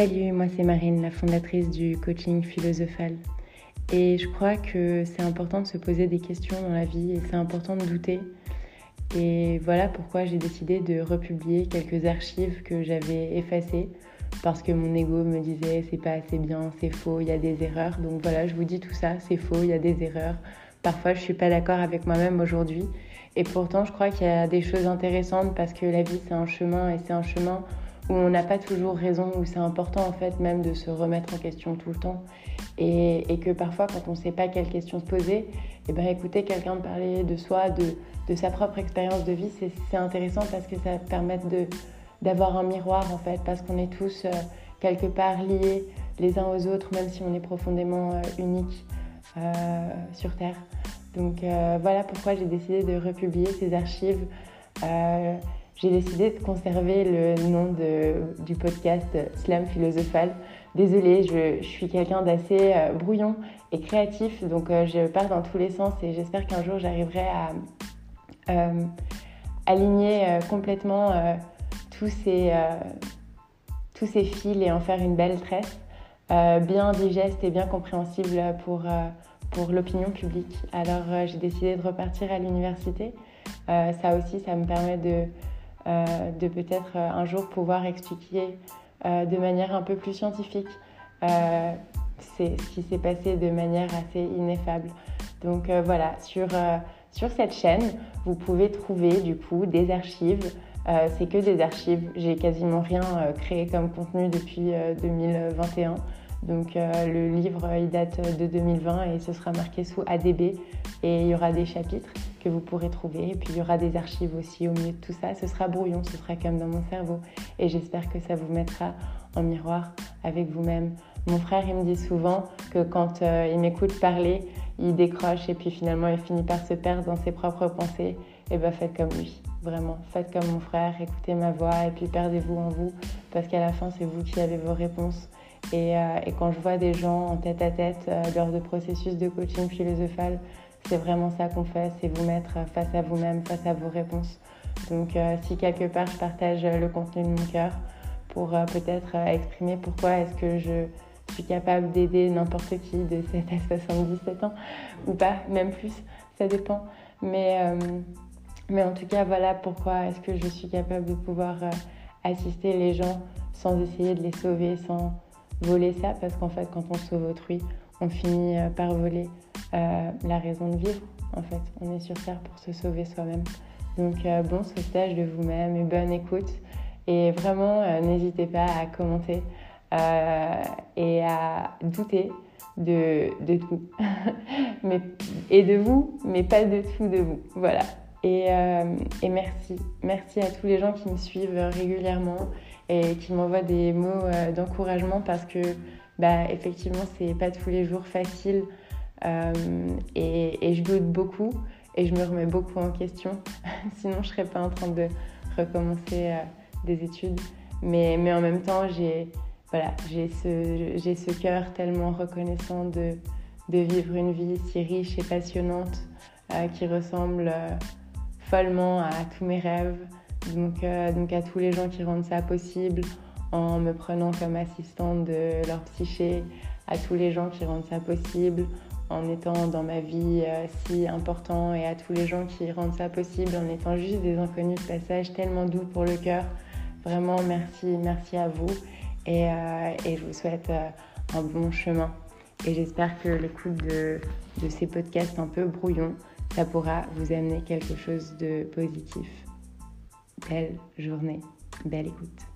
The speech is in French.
Salut, moi c'est Marine, la fondatrice du coaching philosophal. Et je crois que c'est important de se poser des questions dans la vie et c'est important de douter. Et voilà pourquoi j'ai décidé de republier quelques archives que j'avais effacées parce que mon ego me disait c'est pas assez bien, c'est faux, il y a des erreurs. Donc voilà, je vous dis tout ça, c'est faux, il y a des erreurs. Parfois je suis pas d'accord avec moi-même aujourd'hui. Et pourtant je crois qu'il y a des choses intéressantes parce que la vie c'est un chemin et c'est un chemin où on n'a pas toujours raison, où c'est important en fait même de se remettre en question tout le temps. Et, que parfois quand on ne sait pas quelle question se poser, et eh ben, écouter quelqu'un parler de soi, de, de sa propre expérience de vie, c'est intéressant parce que ça permet d'avoir un miroir en fait, parce qu'on est tous euh, quelque part liés les uns aux autres, même si on est profondément euh, uniques euh, sur Terre. Donc voilà pourquoi j'ai décidé de republier ces archives j'ai décidé de conserver le nom du podcast Slam Philosophal. Désolée, je, suis quelqu'un d'assez euh, brouillon et créatif, donc euh, je pars dans tous les sens et j'espère qu'un jour j'arriverai à euh, aligner complètement tous, ces, tous ces fils et en faire une belle tresse, bien digeste et bien compréhensible pour, pour l'opinion publique. Alors j'ai décidé de repartir à l'université. ça aussi, ça me permet de de peut-être euh, un jour pouvoir expliquer euh, de manière un peu plus scientifique ce qui s'est passé de manière assez ineffable. Donc voilà, sur, sur cette chaîne, vous pouvez trouver du coup des archives. c'est que des archives. J'ai quasiment rien créé comme contenu depuis 2021. Donc le livre il date de 2020 et ce sera marqué sous ADB et il y aura des chapitres que vous pourrez trouver. Et puis il y aura des archives aussi au milieu de tout ça. Ce sera brouillon, ce sera comme dans mon cerveau. Et j'espère que ça vous mettra en miroir avec vous-même. Mon frère, il me dit souvent que quand euh, il m'écoute parler, il décroche et puis finalement il finit par se perdre dans ses propres pensées. Et bien faites comme lui, vraiment. Faites comme mon frère, écoutez ma voix et puis perdez-vous en vous parce qu'à la fin c'est vous qui avez vos réponses. Et, euh, et, quand je vois des gens en tête à tête euh, lors de processus de coaching philosophal, c'est vraiment ça qu'on fait, c'est vous mettre face à vous-même, face à vos réponses. Donc euh, si quelque part je partage le contenu de mon cœur pour peut-être exprimer pourquoi est-ce que je suis capable d'aider n'importe qui de 7 à 77 ans ou pas, même plus, ça dépend. Mais, mais en tout cas, voilà pourquoi est-ce que je suis capable de pouvoir assister les gens sans essayer de les sauver, sans voler ça, parce qu'en fait, quand on sauve autrui, on finit par voler euh, la raison de vivre. En fait, on est sur Terre pour se sauver soi-même. Donc euh, bon sauvetage de vous-même et bonne écoute. Et vraiment, euh, n'hésitez pas à commenter et à douter de, de tout. mais, et de vous, mais pas de tout de vous. Voilà. Et, et, merci. Merci à tous les gens qui me suivent régulièrement et qui m'envoient des mots d'encouragement parce que, bah, effectivement, c'est pas tous les jours facile euh, et, je doute beaucoup et je me remets beaucoup en question. Sinon, je serais pas en train de recommencer euh, des études. Mais, mais, en même temps, j'ai voilà, ce, ce cœur tellement reconnaissant de, de, vivre une vie si riche et passionnante euh, qui ressemble follement à tous mes rêves. Donc, donc à tous les gens qui rendent ça possible en me prenant comme assistante de leur psyché, à tous les gens qui rendent ça possible en étant dans ma vie euh, si important et à tous les gens qui rendent ça possible, en étant juste des inconnus de passage tellement doux pour le cœur. Vraiment, merci, merci à vous et, euh, je vous souhaite euh, un bon chemin. Et j'espère que l'écoute de, de ces podcasts un peu brouillons, ça pourra vous amener quelque chose de positif. Belle journée, belle écoute.